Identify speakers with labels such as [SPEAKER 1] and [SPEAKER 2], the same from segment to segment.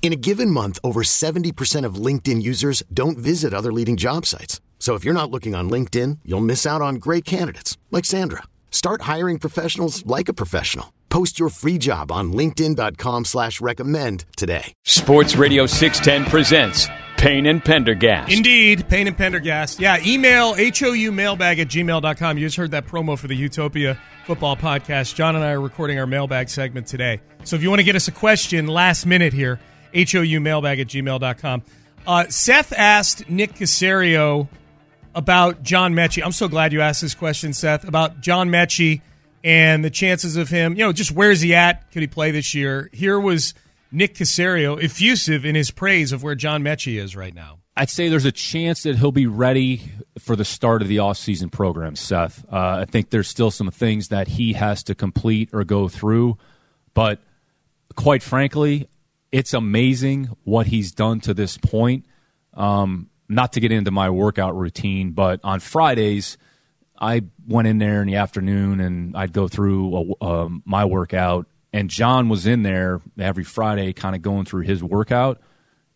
[SPEAKER 1] In a given month, over 70% of LinkedIn users don't visit other leading job sites. So if you're not looking on LinkedIn, you'll miss out on great candidates like Sandra. Start hiring professionals like a professional. Post your free job on LinkedIn.com slash recommend today.
[SPEAKER 2] Sports Radio 610 presents Payne and Pendergast.
[SPEAKER 3] Indeed, Payne and Pendergast. Yeah, email HOU mailbag at gmail.com. You just heard that promo for the Utopia football podcast. John and I are recording our mailbag segment today. So if you want to get us a question last minute here, HOU mailbag at gmail.com. Uh, Seth asked Nick Caserio about John Metchie. I'm so glad you asked this question, Seth, about John Metchie and the chances of him, you know, just where is he at? Could he play this year? Here was Nick Caserio effusive in his praise of where John Metchie is right now.
[SPEAKER 4] I'd say there's a chance that he'll be ready for the start of the offseason program, Seth. Uh, I think there's still some things that he has to complete or go through. But quite frankly, it's amazing what he's done to this point. Um, not to get into my workout routine, but on Fridays, I went in there in the afternoon and I'd go through a, um, my workout. And John was in there every Friday, kind of going through his workout.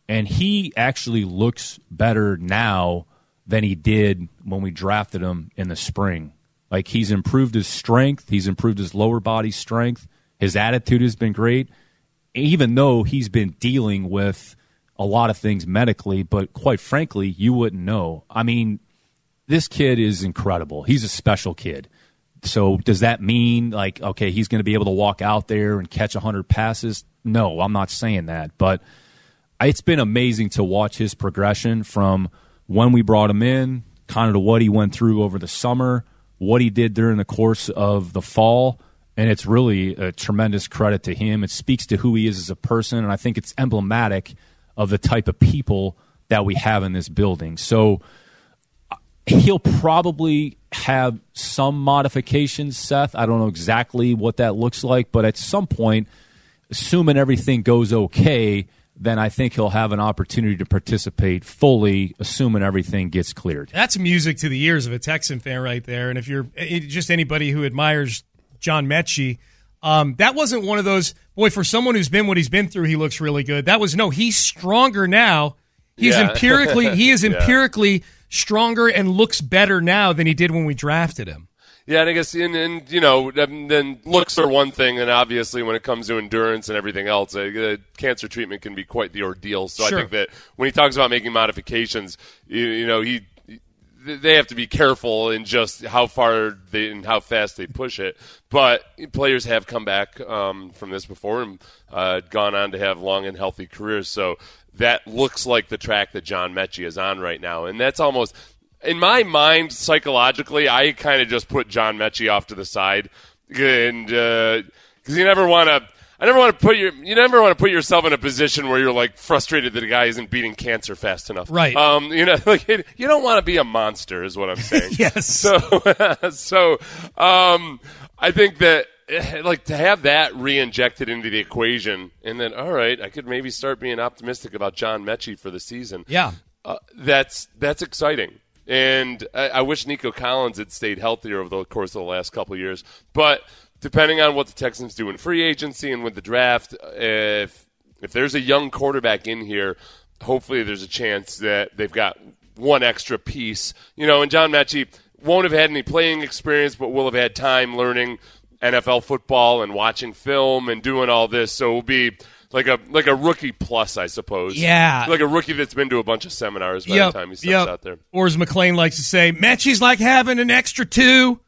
[SPEAKER 4] And he actually looks better now than he did when we drafted him in the spring. Like he's improved his strength, he's improved his lower body strength, his attitude has been great even though he's been dealing with a lot of things medically, but quite frankly, you wouldn't know. I mean, this kid is incredible. He's a special kid. So does that mean like okay, he's going to be able to walk out there and catch 100 passes? No, I'm not saying that, but it's been amazing to watch his progression from when we brought him in, kind of to what he went through over the summer, what he did during the course of the fall and it's really a tremendous credit to him. It speaks to who he is as a person, and I think it's emblematic of the type of people that we have in this building. So he'll probably have some modifications, Seth. I don't know exactly what that looks like, but at some point, assuming everything goes okay, then I think he'll have an opportunity to participate fully, assuming everything gets cleared.
[SPEAKER 3] That's music to the ears of a Texan fan right there. And if you're eh, just anybody who admires John Metchie. Um, that wasn't one of those. Boy, for someone who's been what he's been through, he looks really good. That was no. He's stronger now. He's yeah. empirically. He is empirically yeah. stronger and looks better now than he did when we drafted him.
[SPEAKER 5] Yeah, and I guess, and, and you know, then looks are one thing, and obviously when it comes to endurance and everything else, uh, cancer treatment can be quite the ordeal. So sure. I think that when he talks about making modifications, you, you know, he they have to be careful in just how far they and how fast they push it. But players have come back um, from this before and uh, gone on to have long and healthy careers. So that looks like the track that John Metchie is on right now, and that's almost in my mind psychologically. I kind of just put John Metchie off to the side, and because uh, you never want to I never want to put your you never want to put yourself in a position where you're like frustrated that a guy isn't beating cancer fast enough.
[SPEAKER 3] Right.
[SPEAKER 5] Um. You know, like you don't want to be a monster, is what I'm saying.
[SPEAKER 3] yes.
[SPEAKER 5] So, so, um, I think that like to have that re-injected into the equation, and then all right, I could maybe start being optimistic about John Metchie for the season.
[SPEAKER 3] Yeah.
[SPEAKER 5] Uh, that's that's exciting. And I, I, wish Nico Collins had stayed healthier over the course of the last couple years. But depending on what the Texans do in free agency and with the draft, if if there's a young quarterback in here, hopefully there's a chance that they've got one extra piece. You know, and John Metchie won't have had any playing experience, but will have had time learning NFL football and watching film and doing all this. So it will be like a like a rookie plus, I suppose.
[SPEAKER 3] Yeah,
[SPEAKER 5] like a rookie that's been to a bunch of seminars by yep, the time he steps
[SPEAKER 3] yep.
[SPEAKER 5] out there.
[SPEAKER 3] Or as McClain likes to say, Metchie's like having an extra two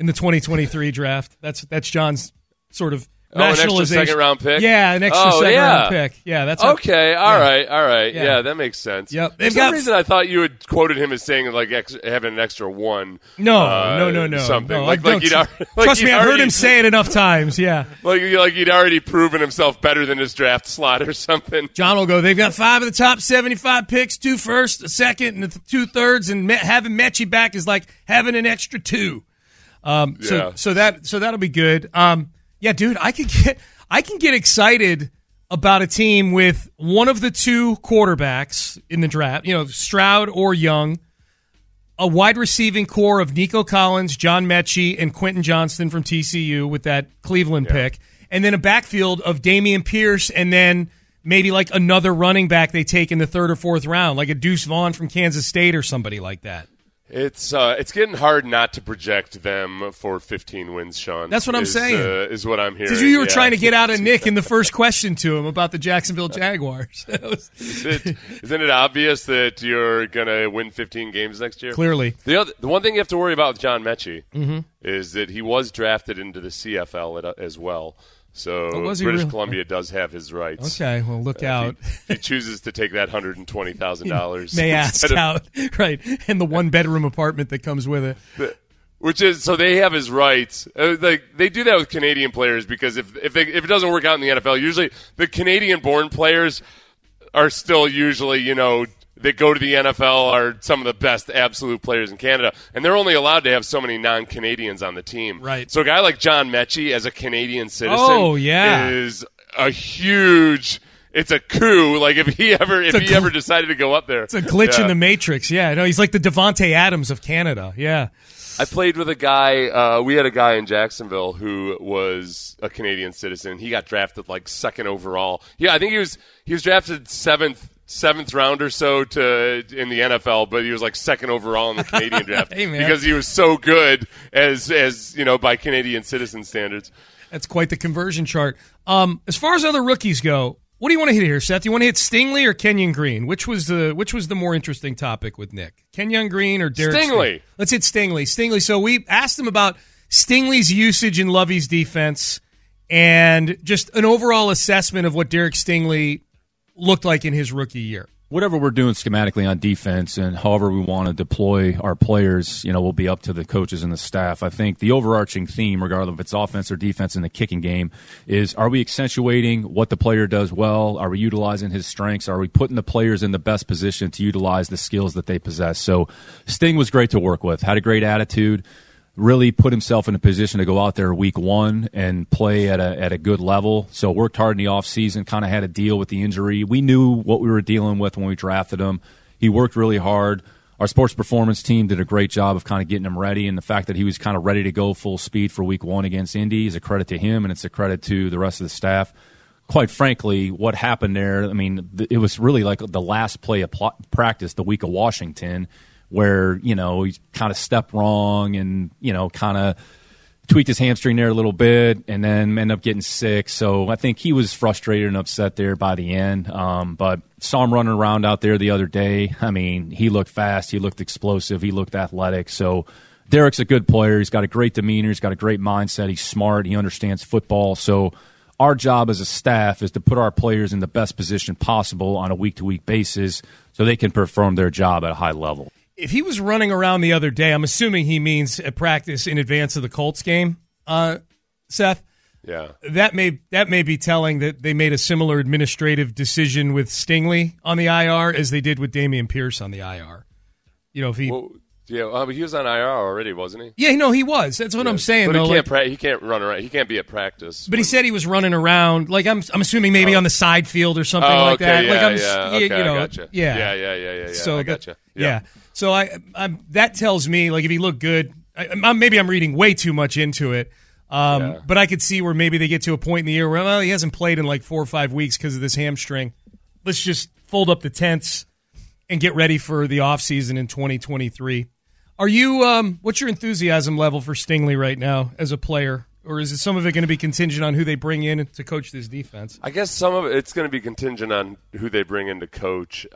[SPEAKER 3] in the 2023 draft. That's that's John's sort of
[SPEAKER 5] Oh, an extra second round pick.
[SPEAKER 3] Yeah, an extra
[SPEAKER 5] oh,
[SPEAKER 3] second
[SPEAKER 5] yeah.
[SPEAKER 3] round pick. Yeah, that's how-
[SPEAKER 5] Okay, all
[SPEAKER 3] yeah.
[SPEAKER 5] right, all right.
[SPEAKER 3] Yeah.
[SPEAKER 5] Yeah. that makes sense.
[SPEAKER 3] Yep.
[SPEAKER 5] For
[SPEAKER 3] They've
[SPEAKER 5] some
[SPEAKER 3] got-
[SPEAKER 5] reason, I thought you had quoted him as saying like ex- having an extra one.
[SPEAKER 3] No,
[SPEAKER 5] uh,
[SPEAKER 3] no, no, no.
[SPEAKER 5] Something
[SPEAKER 3] no,
[SPEAKER 5] like like like
[SPEAKER 3] Trust me, I've heard him say it enough times. Yeah.
[SPEAKER 5] like like he'd already proven himself better than his draft slot or something.
[SPEAKER 3] John will go. They've got five of the top seventy-five picks, two first, a second, and two thirds, and having Metchie back is like having an extra two. Um, so,
[SPEAKER 5] Yeah.
[SPEAKER 3] so that so that'll be good. Um, yeah, dude, I can get I can get excited about a team with one of the two quarterbacks in the draft. You know, Stroud or Young. A wide receiving corps of Nico Collins, John Metchie, and Quentin Johnston from TCU with that Cleveland pick, and then a backfield of Dameon Pierce, and then maybe like another running back they take in the third or fourth round, like a Deuce Vaughn from Kansas State or somebody like that.
[SPEAKER 5] It's uh, it's getting hard not to project them for 15 wins, Sean.
[SPEAKER 3] That's what I'm
[SPEAKER 5] is,
[SPEAKER 3] saying.
[SPEAKER 5] Uh, is what I'm hearing.
[SPEAKER 3] Because you were
[SPEAKER 5] yeah.
[SPEAKER 3] trying to get out of Nick in the first question to him about the Jacksonville Jaguars. Was-
[SPEAKER 5] Is it, isn't it obvious that you're gonna win 15 games next year?
[SPEAKER 3] Clearly.
[SPEAKER 5] The other, the one thing you have to worry about with John Metchie
[SPEAKER 3] Mhm.
[SPEAKER 5] is that he was drafted into the CFL at, as well. So
[SPEAKER 3] Oh,
[SPEAKER 5] British
[SPEAKER 3] really?
[SPEAKER 5] Columbia does have his rights.
[SPEAKER 3] Okay, well, look
[SPEAKER 5] Uh, if
[SPEAKER 3] out.
[SPEAKER 5] He, if he chooses to take that hundred and twenty thousand dollars,
[SPEAKER 3] May ask out, right? And the one bedroom apartment that comes with it.
[SPEAKER 5] Which is so they have his rights. Uh, like they do that with Canadian players because if if they, if it doesn't work out in the NFL, usually the Canadian-born players are still usually you know that go to the NFL are some of the best absolute players in Canada, and they're only allowed to have so many non-Canadians on the team.
[SPEAKER 3] Right.
[SPEAKER 5] So a guy like John Metchie as a Canadian citizen,
[SPEAKER 3] Oh, yeah.
[SPEAKER 5] is a huge. It's a coup. Like if he ever if
[SPEAKER 3] It's a
[SPEAKER 5] he
[SPEAKER 3] gl-
[SPEAKER 5] ever decided to go up there,
[SPEAKER 3] It's a glitch
[SPEAKER 5] Yeah.
[SPEAKER 3] in the matrix. Yeah, no, he's like the Davante Adams of Canada. Yeah.
[SPEAKER 5] I played with a guy. Uh, we had a guy in Jacksonville who was a Canadian citizen. He got drafted like second overall. Yeah, I think he was he was drafted seventh seventh round or so to in the NFL, but he was like second overall in the Canadian draft
[SPEAKER 3] Hey,
[SPEAKER 5] because he was so good as as you know by Canadian citizen standards.
[SPEAKER 3] That's quite the conversion chart. Um, as far as other rookies go, what do you want to hit here, Seth? You want to hit Stingley or Kenyon Green? Which was the which was the more interesting topic with Nick? Kenyon Green or Derek
[SPEAKER 5] Stingley.
[SPEAKER 3] Let's hit Stingley. Stingley. So we asked him about Stingley's usage in Lovie's defense and just an overall assessment of what Derek Stingley looked like in his rookie year.
[SPEAKER 4] whatever we're doing schematically on defense and however we want to deploy our players, you know, will be up to the coaches and the staff. I think the overarching theme, regardless if it's offense or defense in the kicking game, is are we accentuating what the player does well? Are we utilizing his strengths? Are we putting the players in the best position to utilize the skills that they possess? So Sting was great to work with, had a great attitude really put himself in a position to go out there week one and play at a at a good level. So worked hard in the offseason, kind of had to deal with the injury. We knew what we were dealing with when we drafted him. He worked really hard. Our sports performance team did a great job of kind of getting him ready, and the fact that he was kind of ready to go full speed for week one against Indy is a credit to him, and it's a credit to the rest of the staff. Quite frankly, what happened there, I mean, it was really like the last play of practice the week of Washington where you know he kind of stepped wrong and you know kind of tweaked his hamstring there a little bit and then end up getting sick. So I think he was frustrated and upset there by the end. Um, but saw him running around out there the other day. I mean, he looked fast, he looked explosive, he looked athletic. So Derek's a good player. He's got a great demeanor. He's got a great mindset. He's smart. He understands football. So our job as a staff is to put our players in the best position possible on a week to week basis so they can perform their job at a high level.
[SPEAKER 3] If he was running around the other day, I'm assuming he means at practice in advance of the Colts game, uh, Seth.
[SPEAKER 5] Yeah.
[SPEAKER 3] That may that may be telling that they made a similar administrative decision with Stingley on the IR as they did with Dameon Pierce on the IR. You know, if he
[SPEAKER 5] Well, yeah, uh, but he was on IR already, wasn't he?
[SPEAKER 3] Yeah, no, he was. That's what I'm saying.
[SPEAKER 5] But
[SPEAKER 3] though,
[SPEAKER 5] he can't. pra- he can't run around. He can't be at practice.
[SPEAKER 3] But he said he was running around, like I'm. I'm assuming maybe on the side field or something
[SPEAKER 5] Oh,
[SPEAKER 3] like
[SPEAKER 5] okay,
[SPEAKER 3] that.
[SPEAKER 5] yeah,
[SPEAKER 3] like I'm,
[SPEAKER 5] yeah,
[SPEAKER 3] you-
[SPEAKER 5] okay,
[SPEAKER 3] you know,
[SPEAKER 5] I gotcha.
[SPEAKER 3] yeah,
[SPEAKER 5] Yeah, yeah, yeah, yeah, yeah,
[SPEAKER 3] So
[SPEAKER 5] I gotcha.
[SPEAKER 3] Yeah.
[SPEAKER 5] Yeah.
[SPEAKER 3] So I, I'm, that tells me like if he looked good, I, I'm, maybe I'm reading way too much into it. Um,
[SPEAKER 5] Yeah.
[SPEAKER 3] But I could see where maybe they get to a point in the year where well, he hasn't played in like four or five weeks because of this hamstring. Let's just fold up the tents and get ready for the offseason in 2023. Are you? Um, what's your enthusiasm level for Stingley right now as a player, or is it some of it going to be contingent on who they bring in to coach this defense?
[SPEAKER 5] I guess some of it, it's going to be contingent on who they bring in to coach.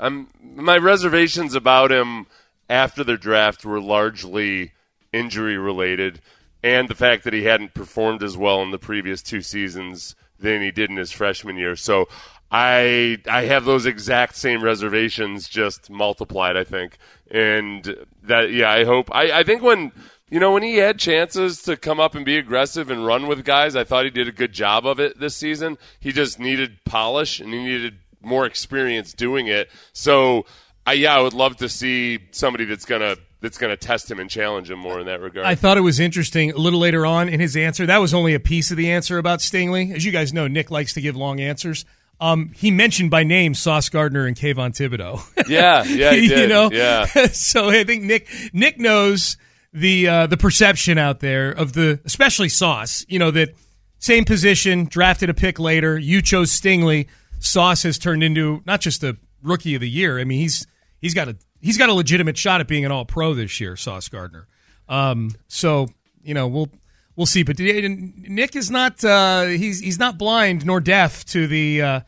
[SPEAKER 5] My reservations about him after the draft were largely injury related, and the fact that he hadn't performed as well in the previous two seasons than he did in his freshman year. So I I have those exact same reservations, just multiplied. I think, and that yeah, I hope. I, I think when you know when he had chances to come up and be aggressive and run with guys, I thought he did a good job of it this season. He just needed polish and he needed more experience doing it. So I yeah, I would love to see somebody that's gonna that's going to test him and challenge him more in that regard.
[SPEAKER 3] I thought it was interesting a little later on in his answer. That was only a piece of the answer about Stingley. As you guys know, Nick likes to give long answers. Um, he mentioned by name Sauce Gardner and Kayvon Thibodeaux.
[SPEAKER 5] yeah, yeah, you
[SPEAKER 3] know,
[SPEAKER 5] yeah.
[SPEAKER 3] so I think Nick Nick knows the uh, the perception out there of the especially Sauce. You know that same position, drafted a pick later. You chose Stingley. Sauce has turned into not just a rookie of the year. I mean, he's he's got a he's got a legitimate shot at being an All Pro this year, Sauce Gardner. Um, so you know we'll we'll see. But Nick is not uh, he's he's not blind nor deaf to the uh,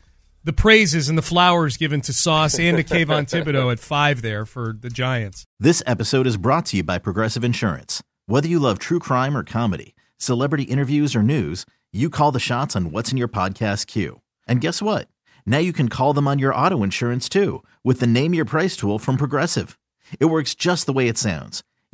[SPEAKER 3] the praises and the flowers given to Sauce and to Kayvon Thibodeaux at five there for the Giants.
[SPEAKER 6] This episode is brought to you by Progressive Insurance. Whether you love true crime or comedy, celebrity interviews or news, you call the shots on what's in your podcast queue. And guess what? Now you can call them on your auto insurance too with the Name Your Price tool from Progressive. It works just the way it sounds.